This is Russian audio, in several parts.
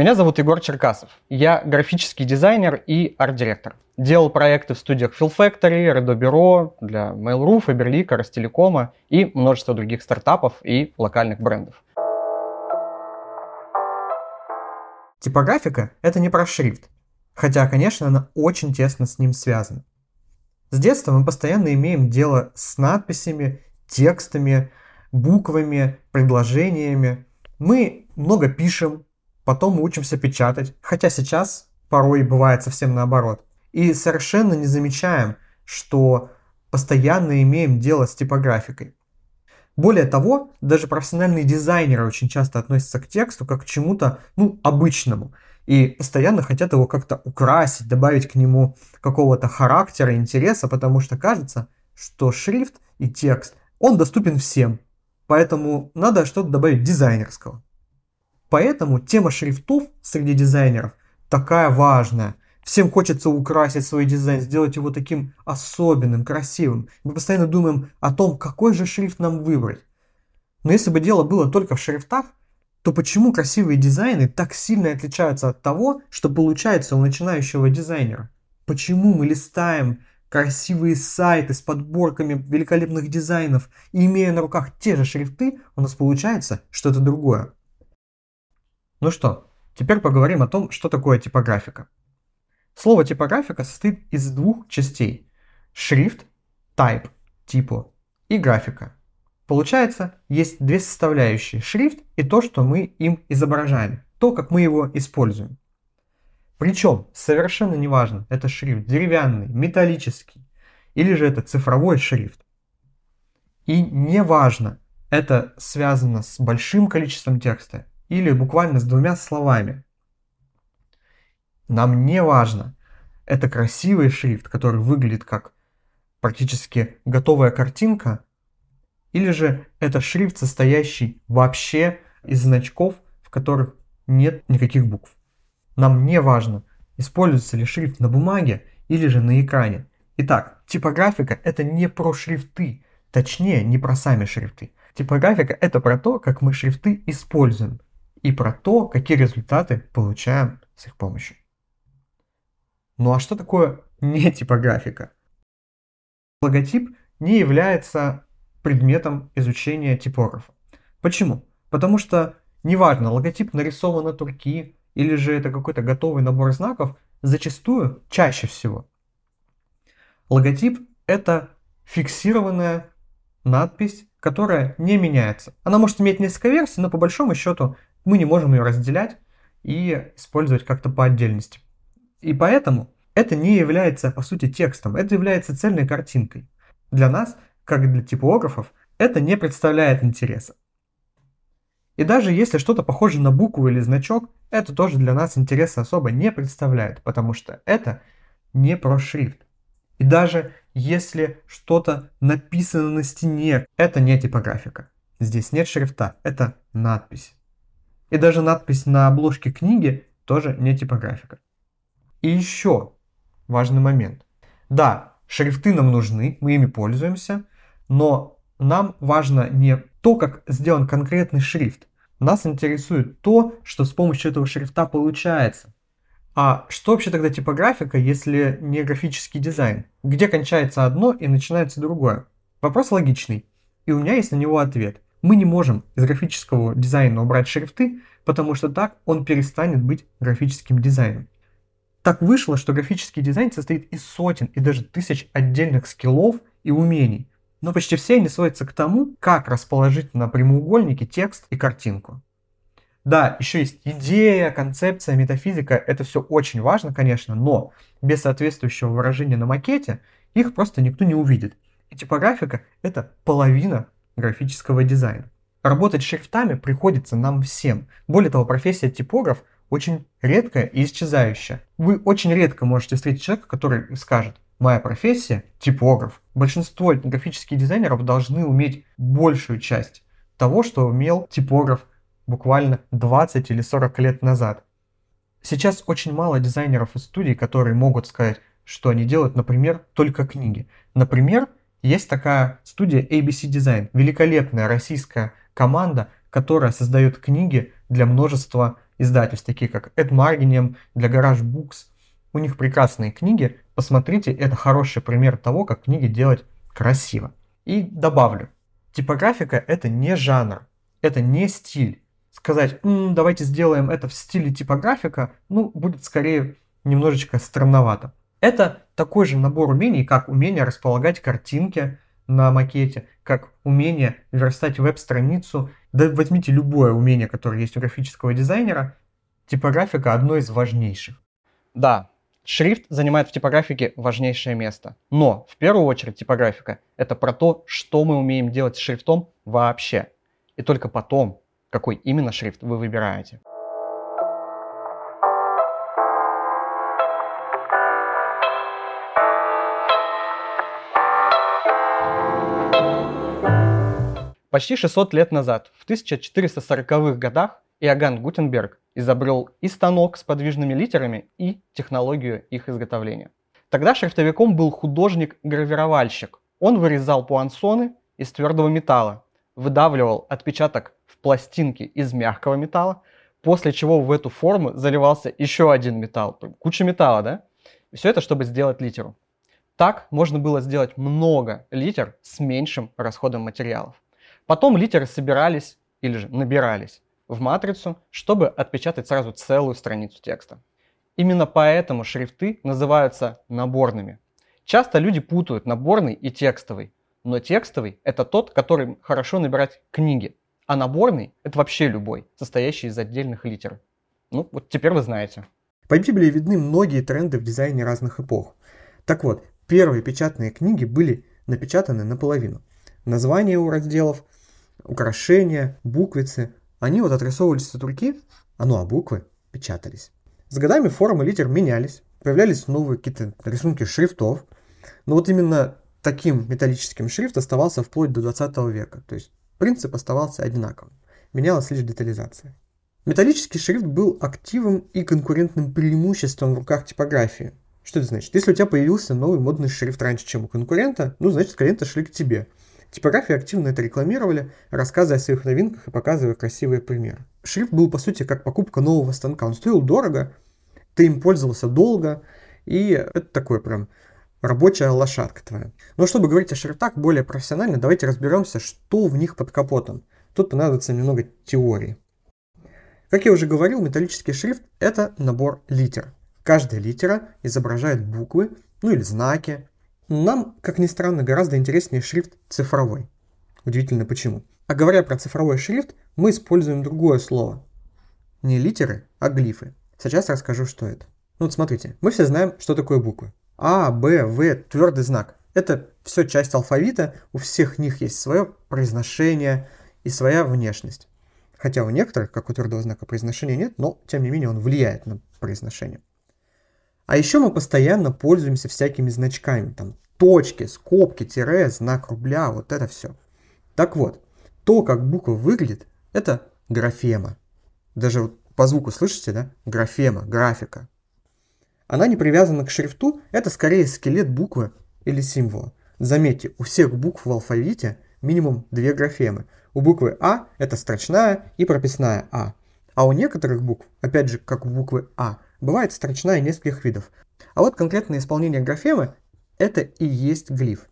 Меня зовут Егор Черкасов. Я графический дизайнер и арт-директор. Делал проекты в студиях Fill Factory, Bureau, для Mail.ru, Faberlic, Ростелекома и множество других стартапов и локальных брендов. Типографика – это не про шрифт, хотя, конечно, она очень тесно с ним связана. С детства мы постоянно имеем дело с надписями, текстами, буквами, предложениями. Мы много пишем, потом мы учимся печатать, хотя сейчас порой бывает совсем наоборот. И совершенно не замечаем, что постоянно имеем дело с типографикой. Более того, даже профессиональные дизайнеры очень часто относятся к тексту как к чему-то, ну, обычному. И постоянно хотят его как-то украсить, добавить к нему какого-то характера, интереса, потому что кажется, что шрифт и текст, он доступен всем. Поэтому надо что-то добавить дизайнерского. Поэтому тема шрифтов среди дизайнеров такая важная. Всем хочется украсить свой дизайн, сделать его таким особенным, красивым. Мы постоянно думаем о том, какой же шрифт нам выбрать. Но если бы дело было только в шрифтах, то почему красивые дизайны так сильно отличаются от того, что получается у начинающего дизайнера? Почему мы листаем красивые сайты с подборками великолепных дизайнов и имея на руках те же шрифты, у нас получается что-то другое? Ну что, теперь поговорим о том, что такое типографика. Слово типографика состоит из двух частей. Шрифт, type, типу, и графика. Получается, есть две составляющие. Шрифт и то, что мы им изображаем. То, как мы его используем. Причем совершенно неважно, это шрифт деревянный, металлический, или же это цифровой шрифт. И неважно, это связано с большим количеством текста или буквально с двумя словами. Нам не важно, это красивый шрифт, который выглядит как практически готовая картинка, или же это шрифт, состоящий вообще из значков, в которых нет никаких букв. Нам не важно, используется ли шрифт на бумаге или же на экране. Итак, типографика это не про шрифты, точнее не про сами шрифты. Типографика это про то, как мы шрифты используем и про то, какие результаты получаем с их помощью. Ну а что такое не типографика? Логотип не является предметом изучения типографа. Почему? Потому что неважно, логотип нарисован на турки или же это какой-то готовый набор знаков, зачастую, чаще всего, логотип это фиксированная надпись, которая не меняется. Она может иметь несколько версий, но по большому счету мы не можем ее разделять и использовать как-то по отдельности. И поэтому это не является, по сути, текстом, это является цельной картинкой. Для нас, как для типографов, это не представляет интереса. И даже если что-то похоже на букву или значок, это тоже для нас интереса особо не представляет, потому что это не про шрифт. И даже если что-то написано на стене, это не типографика. Здесь нет шрифта, это надпись. И даже надпись на обложке книги тоже не типографика. И еще важный момент. Да, шрифты нам нужны, мы ими пользуемся, но нам важно не то, как сделан конкретный шрифт. Нас интересует то, что с помощью этого шрифта получается. А что вообще тогда типографика, если не графический дизайн? Где кончается одно и начинается другое? Вопрос логичный, и у меня есть на него ответ. Мы не можем из графического дизайна убрать шрифты, потому что так он перестанет быть графическим дизайном. Так вышло, что графический дизайн состоит из сотен и даже тысяч отдельных скиллов и умений, но почти все они сводятся к тому, как расположить на прямоугольнике текст и картинку. Да, еще есть идея, концепция, метафизика, это все очень важно, конечно, но без соответствующего выражения на макете их просто никто не увидит. И типографика – это половина графического дизайна. Работать шрифтами приходится нам всем. Более того, профессия типограф очень редкая и исчезающая. Вы очень редко можете встретить человека, который скажет, моя профессия – типограф. Большинство графических дизайнеров должны уметь большую часть того, что умел типограф буквально 20 или 40 лет назад. Сейчас очень мало дизайнеров из студий, которые могут сказать, что они делают, например, только книги. Например, есть такая студия ABC Design, великолепная российская команда, которая создает книги для множества издательств, такие как Ed Marginem для Garage Books. У них прекрасные книги. Посмотрите, это хороший пример того, как книги делать красиво. И добавлю, типографика это не жанр, это не стиль. Сказать, М, давайте сделаем это в стиле типографика, ну, будет скорее немножечко странновато. Это такой же набор умений, как умение располагать картинки на макете, как умение верстать веб-страницу. Да возьмите любое умение, которое есть у графического дизайнера, типографика одно из важнейших. Да, шрифт занимает в типографике важнейшее место. Но в первую очередь типографика – это про то, что мы умеем делать с шрифтом вообще. И только потом, какой именно шрифт вы выбираете. Почти 600 лет назад, в 1440-х годах, Иоганн Гутенберг изобрел и станок с подвижными литерами, и технологию их изготовления. Тогда шрифтовиком был художник-гравировальщик. Он вырезал пуансоны из твердого металла, выдавливал отпечаток в пластинки из мягкого металла, после чего в эту форму заливался еще один металл. Куча металла, да? Все это, чтобы сделать литеру. Так можно было сделать много литер с меньшим расходом материалов. Потом литеры собирались или же набирались в матрицу, чтобы отпечатать сразу целую страницу текста. Именно поэтому шрифты называются наборными. Часто люди путают наборный и текстовый, но текстовый – это тот, который хорошо набирать книги, а наборный – это вообще любой, состоящий из отдельных литер. Ну, вот теперь вы знаете. По Библии видны многие тренды в дизайне разных эпох. Так вот, первые печатные книги были напечатаны наполовину. Названия у разделов – украшения, буквицы, они вот отрисовывались от руки, а ну а буквы печатались. С годами формы литер менялись, появлялись новые какие-то рисунки шрифтов, но вот именно таким металлическим шрифт оставался вплоть до 20 века, то есть принцип оставался одинаковым, менялась лишь детализация. Металлический шрифт был активом и конкурентным преимуществом в руках типографии. Что это значит? Если у тебя появился новый модный шрифт раньше, чем у конкурента, ну, значит, клиенты шли к тебе – Типографии активно это рекламировали, рассказывая о своих новинках и показывая красивые примеры. Шрифт был, по сути, как покупка нового станка. Он стоил дорого, ты им пользовался долго, и это такое прям рабочая лошадка твоя. Но чтобы говорить о шрифтах более профессионально, давайте разберемся, что в них под капотом. Тут понадобится немного теории. Как я уже говорил, металлический шрифт – это набор литер. Каждая литера изображает буквы, ну или знаки, нам, как ни странно, гораздо интереснее шрифт цифровой. Удивительно почему. А говоря про цифровой шрифт, мы используем другое слово. Не литеры, а глифы. Сейчас расскажу, что это. Ну вот смотрите, мы все знаем, что такое буквы. А, Б, В, твердый знак. Это все часть алфавита, у всех них есть свое произношение и своя внешность. Хотя у некоторых, как у твердого знака, произношения нет, но тем не менее он влияет на произношение. А еще мы постоянно пользуемся всякими значками, там точки, скобки, тире, знак рубля, вот это все. Так вот, то, как буква выглядит, это графема. Даже вот по звуку слышите, да? Графема, графика. Она не привязана к шрифту, это скорее скелет буквы или символа. Заметьте, у всех букв в алфавите минимум две графемы. У буквы А это строчная и прописная А. А у некоторых букв, опять же, как у буквы А, Бывает строчная нескольких видов. А вот конкретное исполнение графемы – это и есть глиф.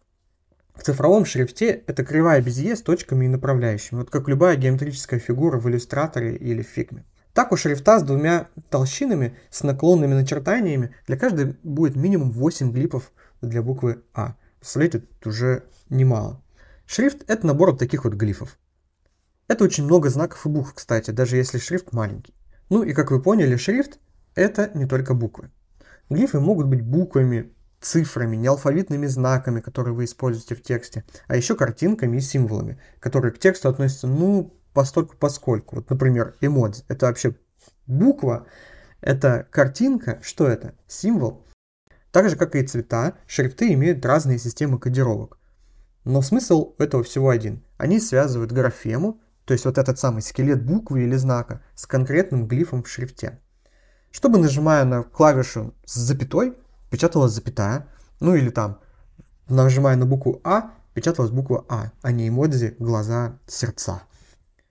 В цифровом шрифте это кривая безе с точками и направляющими, вот как любая геометрическая фигура в иллюстраторе или в фигме. Так у шрифта с двумя толщинами с наклонными начертаниями для каждой будет минимум 8 глипов для буквы А. Представляете, это уже немало. Шрифт – это набор вот таких вот глифов. Это очень много знаков и букв, кстати, даже если шрифт маленький. Ну и как вы поняли, шрифт это не только буквы. Глифы могут быть буквами, цифрами, неалфавитными знаками, которые вы используете в тексте, а еще картинками и символами, которые к тексту относятся, ну, постольку поскольку. Вот, например, эмодзи. Это вообще буква, это картинка, что это? Символ. Так же, как и цвета, шрифты имеют разные системы кодировок. Но смысл этого всего один. Они связывают графему, то есть вот этот самый скелет буквы или знака, с конкретным глифом в шрифте чтобы, нажимая на клавишу с запятой, печаталась запятая, ну или там, нажимая на букву А, печаталась буква А, а не эмодзи, глаза, сердца.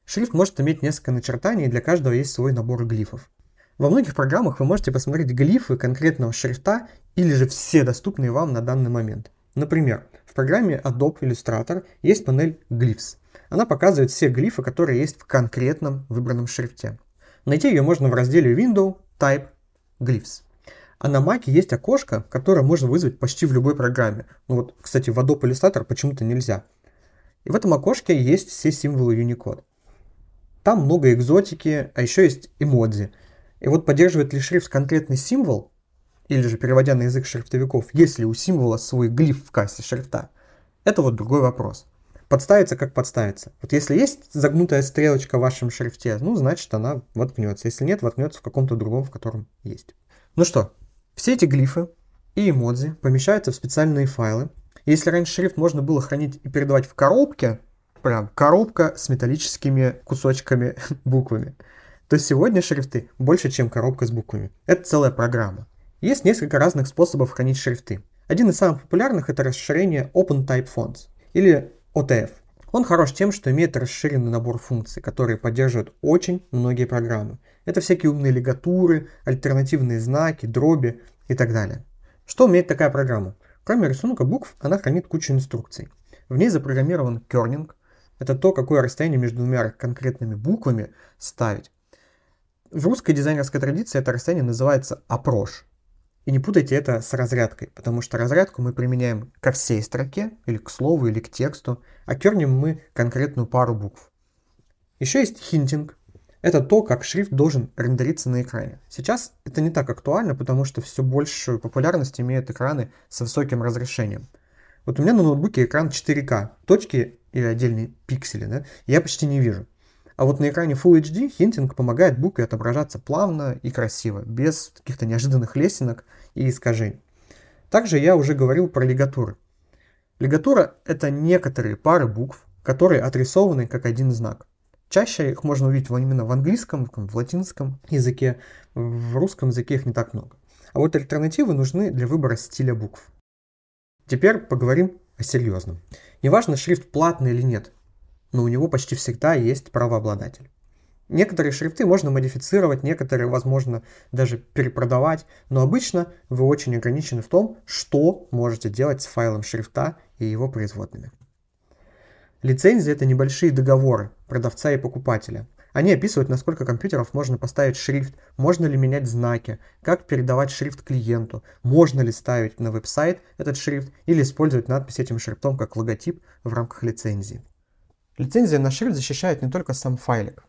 Шрифт может иметь несколько начертаний, и для каждого есть свой набор глифов. Во многих программах вы можете посмотреть глифы конкретного шрифта или же все доступные вам на данный момент. Например, в программе Adobe Illustrator есть панель Glyphs. Она показывает все глифы, которые есть в конкретном выбранном шрифте. Найти ее можно в разделе Window, Type, Glyphs. А на Mac есть окошко, которое можно вызвать почти в любой программе. Ну вот, кстати, в Adobe Illustrator почему-то нельзя. И в этом окошке есть все символы Unicode. Там много экзотики, а еще есть эмодзи – и вот поддерживает ли шрифт конкретный символ, или же переводя на язык шрифтовиков, есть ли у символа свой глиф в кассе шрифта, это вот другой вопрос. Подставится как подставится. Вот если есть загнутая стрелочка в вашем шрифте, ну, значит она воткнется. Если нет, воткнется в каком-то другом, в котором есть. Ну что, все эти глифы и эмодзи помещаются в специальные файлы. Если раньше шрифт можно было хранить и передавать в коробке, прям коробка с металлическими кусочками буквами, то сегодня шрифты больше, чем коробка с буквами. Это целая программа. Есть несколько разных способов хранить шрифты. Один из самых популярных это расширение Open Type Fonts или OTF. Он хорош тем, что имеет расширенный набор функций, которые поддерживают очень многие программы. Это всякие умные лигатуры, альтернативные знаки, дроби и так далее. Что умеет такая программа? Кроме рисунка букв, она хранит кучу инструкций. В ней запрограммирован кернинг. Это то, какое расстояние между двумя конкретными буквами ставить. В русской дизайнерской традиции это расстояние называется опрож. И не путайте это с разрядкой, потому что разрядку мы применяем ко всей строке, или к слову, или к тексту, а кернем мы конкретную пару букв. Еще есть хинтинг. Это то, как шрифт должен рендериться на экране. Сейчас это не так актуально, потому что все большую популярность имеют экраны с высоким разрешением. Вот у меня на ноутбуке экран 4К, точки или отдельные пиксели, да, я почти не вижу. А вот на экране Full HD хинтинг помогает букве отображаться плавно и красиво, без каких-то неожиданных лесенок и искажений. Также я уже говорил про лигатуры. Лигатура – это некоторые пары букв, которые отрисованы как один знак. Чаще их можно увидеть именно в английском, в латинском языке, в русском языке их не так много. А вот альтернативы нужны для выбора стиля букв. Теперь поговорим о серьезном. Неважно, шрифт платный или нет, но у него почти всегда есть правообладатель. Некоторые шрифты можно модифицировать, некоторые, возможно, даже перепродавать, но обычно вы очень ограничены в том, что можете делать с файлом шрифта и его производными. Лицензии – это небольшие договоры продавца и покупателя. Они описывают, на сколько компьютеров можно поставить шрифт, можно ли менять знаки, как передавать шрифт клиенту, можно ли ставить на веб-сайт этот шрифт или использовать надпись этим шрифтом как логотип в рамках лицензии. Лицензия на шрифт защищает не только сам файлик.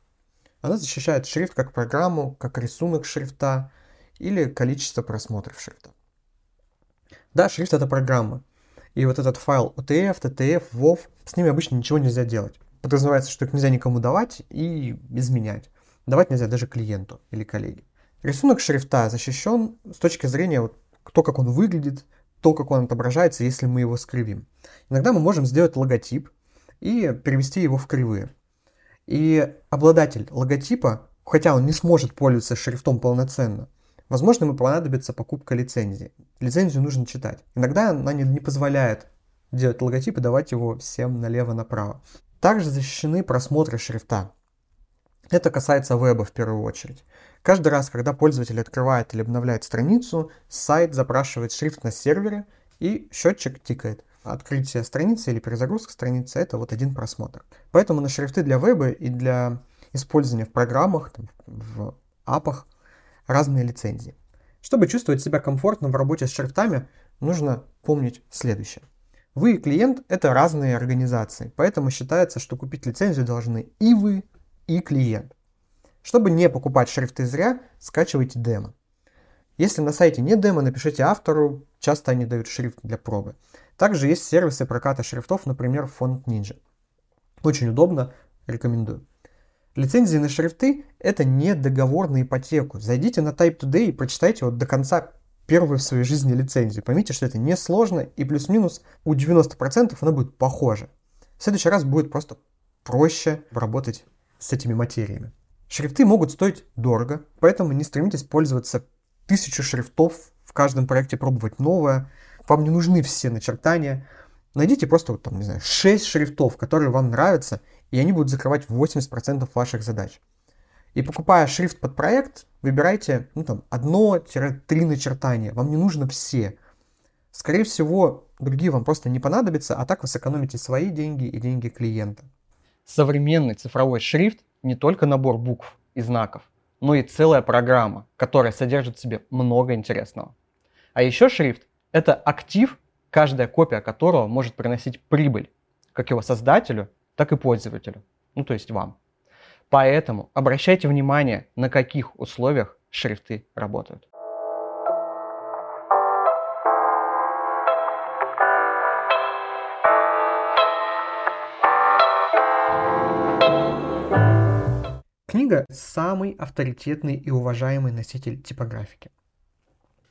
Она защищает шрифт как программу, как рисунок шрифта или количество просмотров шрифта. Да, шрифт это программа. И вот этот файл OTF, TTF, WOV, с ними обычно ничего нельзя делать. Подразумевается, что их нельзя никому давать и изменять. Давать нельзя даже клиенту или коллеге. Рисунок шрифта защищен с точки зрения вот, то, как он выглядит, то, как он отображается, если мы его скривим. Иногда мы можем сделать логотип, и перевести его в кривые. И обладатель логотипа, хотя он не сможет пользоваться шрифтом полноценно, возможно, ему понадобится покупка лицензии. Лицензию нужно читать. Иногда она не, не позволяет делать логотип и давать его всем налево-направо. Также защищены просмотры шрифта. Это касается веба в первую очередь. Каждый раз, когда пользователь открывает или обновляет страницу, сайт запрашивает шрифт на сервере и счетчик тикает открытие страницы или перезагрузка страницы – это вот один просмотр. Поэтому на шрифты для веба и для использования в программах, там, в апах разные лицензии. Чтобы чувствовать себя комфортно в работе с шрифтами, нужно помнить следующее. Вы и клиент – это разные организации, поэтому считается, что купить лицензию должны и вы, и клиент. Чтобы не покупать шрифты зря, скачивайте демо. Если на сайте нет демо, напишите автору, часто они дают шрифт для пробы. Также есть сервисы проката шрифтов, например, фонд Ninja. Очень удобно, рекомендую. Лицензии на шрифты – это не договор на ипотеку. Зайдите на Type Today и прочитайте вот до конца первую в своей жизни лицензию. Поймите, что это несложно и плюс-минус у 90% она будет похожа. В следующий раз будет просто проще работать с этими материями. Шрифты могут стоить дорого, поэтому не стремитесь пользоваться тысячу шрифтов, в каждом проекте пробовать новое – вам не нужны все начертания. Найдите просто, вот, там, не знаю, 6 шрифтов, которые вам нравятся, и они будут закрывать 80% ваших задач. И покупая шрифт под проект, выбирайте ну, там, одно-три начертания. Вам не нужно все. Скорее всего, другие вам просто не понадобятся, а так вы сэкономите свои деньги и деньги клиента. Современный цифровой шрифт не только набор букв и знаков, но и целая программа, которая содержит в себе много интересного. А еще шрифт – это актив, каждая копия которого может приносить прибыль как его создателю, так и пользователю, ну то есть вам. Поэтому обращайте внимание, на каких условиях шрифты работают. Книга – самый авторитетный и уважаемый носитель типографики.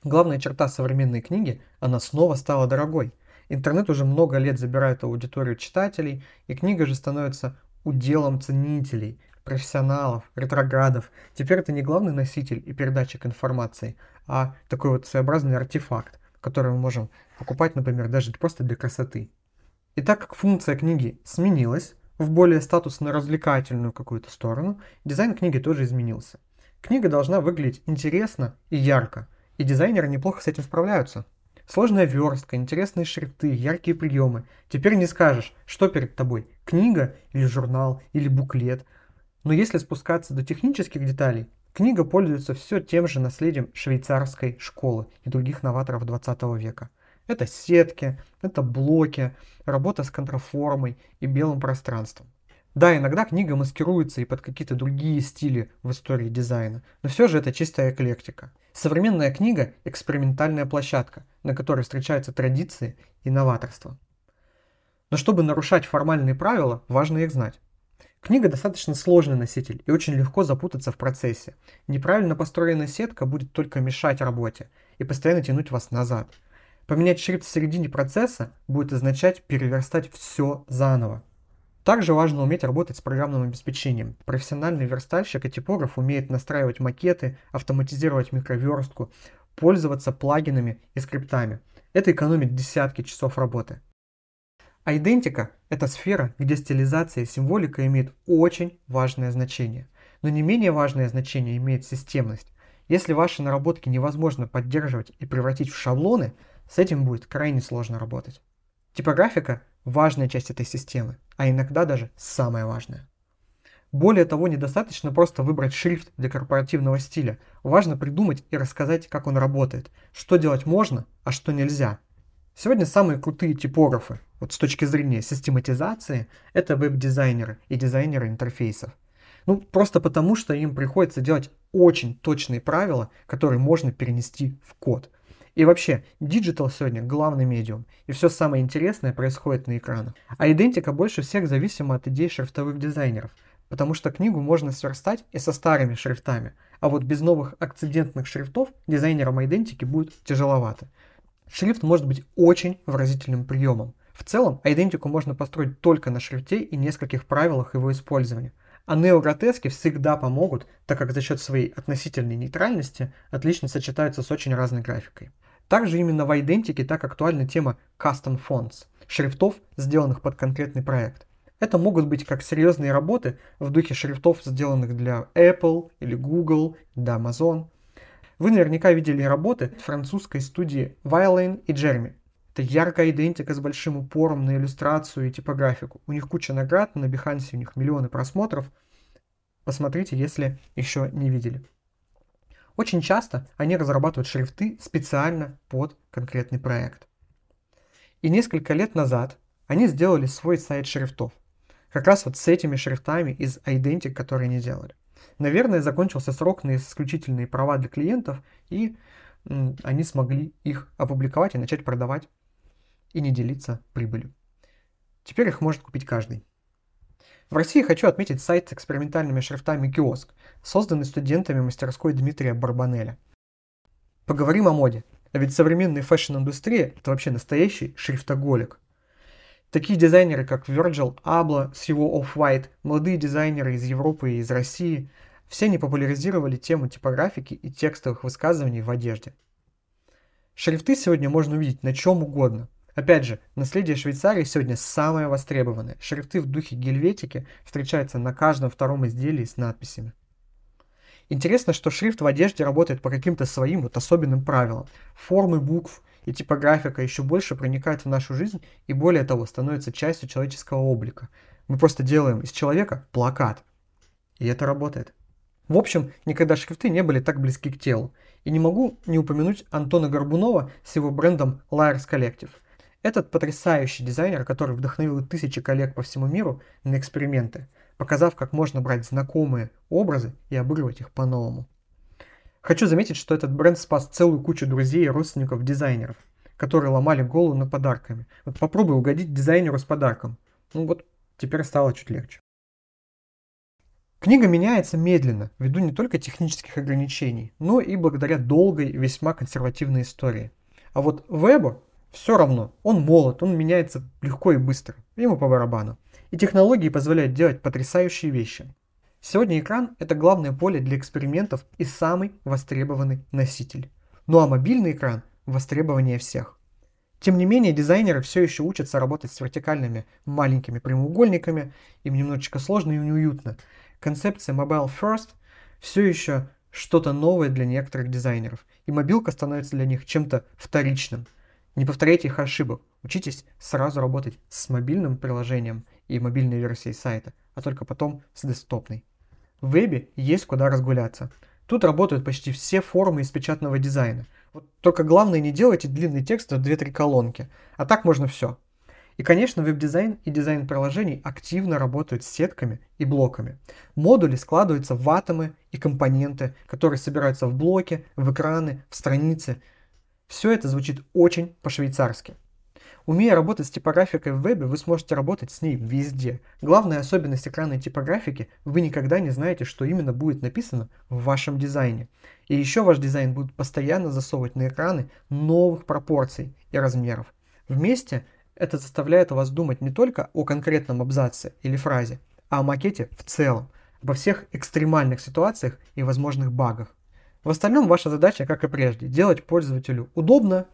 Главная черта современной книги – она снова стала дорогой. Интернет уже много лет забирает аудиторию читателей, и книга же становится уделом ценителей, профессионалов, ретроградов. Теперь это не главный носитель и передатчик информации, а такой вот своеобразный артефакт, который мы можем покупать, например, даже просто для красоты. И так как функция книги сменилась в более статусно-развлекательную какую-то сторону, дизайн книги тоже изменился. Книга должна выглядеть интересно и ярко, и дизайнеры неплохо с этим справляются. Сложная верстка, интересные шрифты, яркие приемы. Теперь не скажешь, что перед тобой, книга или журнал или буклет – но если спускаться до технических деталей, книга пользуется все тем же наследием швейцарской школы и других новаторов 20 века. Это сетки, это блоки, работа с контраформой и белым пространством. Да, иногда книга маскируется и под какие-то другие стили в истории дизайна, но все же это чистая эклектика. Современная книга – экспериментальная площадка, на которой встречаются традиции и новаторство. Но чтобы нарушать формальные правила, важно их знать. Книга достаточно сложный носитель и очень легко запутаться в процессе. Неправильно построенная сетка будет только мешать работе и постоянно тянуть вас назад. Поменять шрифт в середине процесса будет означать переверстать все заново. Также важно уметь работать с программным обеспечением. Профессиональный верстальщик и типограф умеет настраивать макеты, автоматизировать микроверстку, пользоваться плагинами и скриптами. Это экономит десятки часов работы. А идентика – это сфера, где стилизация и символика имеют очень важное значение. Но не менее важное значение имеет системность. Если ваши наработки невозможно поддерживать и превратить в шаблоны, с этим будет крайне сложно работать. Типографика – важная часть этой системы, а иногда даже самая важная. Более того, недостаточно просто выбрать шрифт для корпоративного стиля. Важно придумать и рассказать, как он работает, что делать можно, а что нельзя. Сегодня самые крутые типографы, вот с точки зрения систематизации, это веб-дизайнеры и дизайнеры интерфейсов. Ну, просто потому, что им приходится делать очень точные правила, которые можно перенести в код. И вообще, digital сегодня главный медиум, и все самое интересное происходит на экранах. А идентика больше всех зависима от идей шрифтовых дизайнеров, потому что книгу можно сверстать и со старыми шрифтами, а вот без новых акцидентных шрифтов дизайнерам идентики будет тяжеловато. Шрифт может быть очень выразительным приемом, в целом, идентику можно построить только на шрифте и нескольких правилах его использования. А неогротески всегда помогут, так как за счет своей относительной нейтральности отлично сочетаются с очень разной графикой. Также именно в идентике так актуальна тема Custom Fonts – шрифтов, сделанных под конкретный проект. Это могут быть как серьезные работы в духе шрифтов, сделанных для Apple или Google, для Amazon. Вы наверняка видели работы французской студии Violin и Jeremy, это яркая идентика с большим упором на иллюстрацию и типографику. У них куча наград, на Behance у них миллионы просмотров. Посмотрите, если еще не видели. Очень часто они разрабатывают шрифты специально под конкретный проект. И несколько лет назад они сделали свой сайт шрифтов. Как раз вот с этими шрифтами из идентик, которые они делали. Наверное, закончился срок на исключительные права для клиентов, и они смогли их опубликовать и начать продавать и не делиться прибылью. Теперь их может купить каждый. В России хочу отметить сайт с экспериментальными шрифтами «Киоск», созданный студентами мастерской Дмитрия Барбанеля. Поговорим о моде. А ведь современная fashion-индустрия – это вообще настоящий шрифтоголик. Такие дизайнеры, как Virgil Abloh с его Off-White, молодые дизайнеры из Европы и из России – все они популяризировали тему типографики и текстовых высказываний в одежде. Шрифты сегодня можно увидеть на чем угодно – Опять же, наследие Швейцарии сегодня самое востребованное. Шрифты в духе гельветики встречаются на каждом втором изделии с надписями. Интересно, что шрифт в одежде работает по каким-то своим вот особенным правилам. Формы букв и типографика еще больше проникают в нашу жизнь и более того становятся частью человеческого облика. Мы просто делаем из человека плакат. И это работает. В общем, никогда шрифты не были так близки к телу. И не могу не упомянуть Антона Горбунова с его брендом Liars Collective. Этот потрясающий дизайнер, который вдохновил тысячи коллег по всему миру на эксперименты, показав, как можно брать знакомые образы и обыгрывать их по-новому. Хочу заметить, что этот бренд спас целую кучу друзей и родственников дизайнеров, которые ломали голову над подарками. Вот попробуй угодить дизайнеру с подарком. Ну вот, теперь стало чуть легче. Книга меняется медленно, ввиду не только технических ограничений, но и благодаря долгой весьма консервативной истории. А вот Вебу все равно, он молод, он меняется легко и быстро, ему по барабану. И технологии позволяют делать потрясающие вещи. Сегодня экран – это главное поле для экспериментов и самый востребованный носитель. Ну а мобильный экран – востребование всех. Тем не менее, дизайнеры все еще учатся работать с вертикальными маленькими прямоугольниками, им немножечко сложно и неуютно – концепция Mobile First все еще что-то новое для некоторых дизайнеров, и мобилка становится для них чем-то вторичным. Не повторяйте их ошибок. Учитесь сразу работать с мобильным приложением и мобильной версией сайта, а только потом с десктопной. В вебе есть куда разгуляться. Тут работают почти все формы из печатного дизайна. Вот только главное не делайте длинный текст в 2-3 колонки, а так можно все. И, конечно, веб-дизайн и дизайн приложений активно работают с сетками и блоками. Модули складываются в атомы и компоненты, которые собираются в блоки, в экраны, в страницы. Все это звучит очень по-швейцарски. Умея работать с типографикой в вебе, вы сможете работать с ней везде. Главная особенность экранной типографики – вы никогда не знаете, что именно будет написано в вашем дизайне. И еще ваш дизайн будет постоянно засовывать на экраны новых пропорций и размеров. Вместе это заставляет вас думать не только о конкретном абзаце или фразе, а о макете в целом, обо всех экстремальных ситуациях и возможных багах. В остальном ваша задача, как и прежде, делать пользователю удобно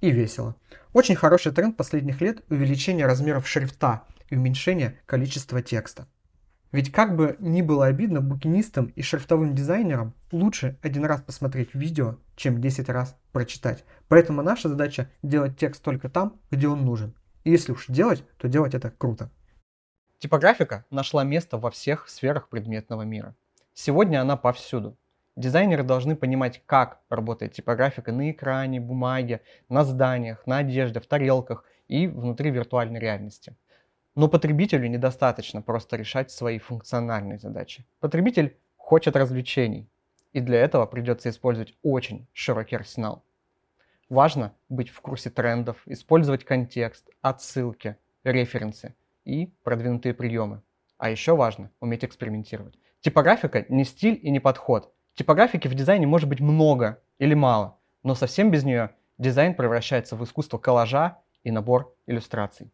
и весело. Очень хороший тренд последних лет – увеличение размеров шрифта и уменьшение количества текста. Ведь как бы ни было обидно букинистам и шрифтовым дизайнерам, лучше один раз посмотреть видео, чем 10 раз прочитать. Поэтому наша задача делать текст только там, где он нужен. И если уж делать, то делать это круто. Типографика нашла место во всех сферах предметного мира. Сегодня она повсюду. Дизайнеры должны понимать, как работает типографика на экране, бумаге, на зданиях, на одежде, в тарелках и внутри виртуальной реальности. Но потребителю недостаточно просто решать свои функциональные задачи. Потребитель хочет развлечений, и для этого придется использовать очень широкий арсенал. Важно быть в курсе трендов, использовать контекст, отсылки, референсы и продвинутые приемы. А еще важно уметь экспериментировать. Типографика не стиль и не подход. Типографики в дизайне может быть много или мало, но совсем без нее дизайн превращается в искусство коллажа и набор иллюстраций.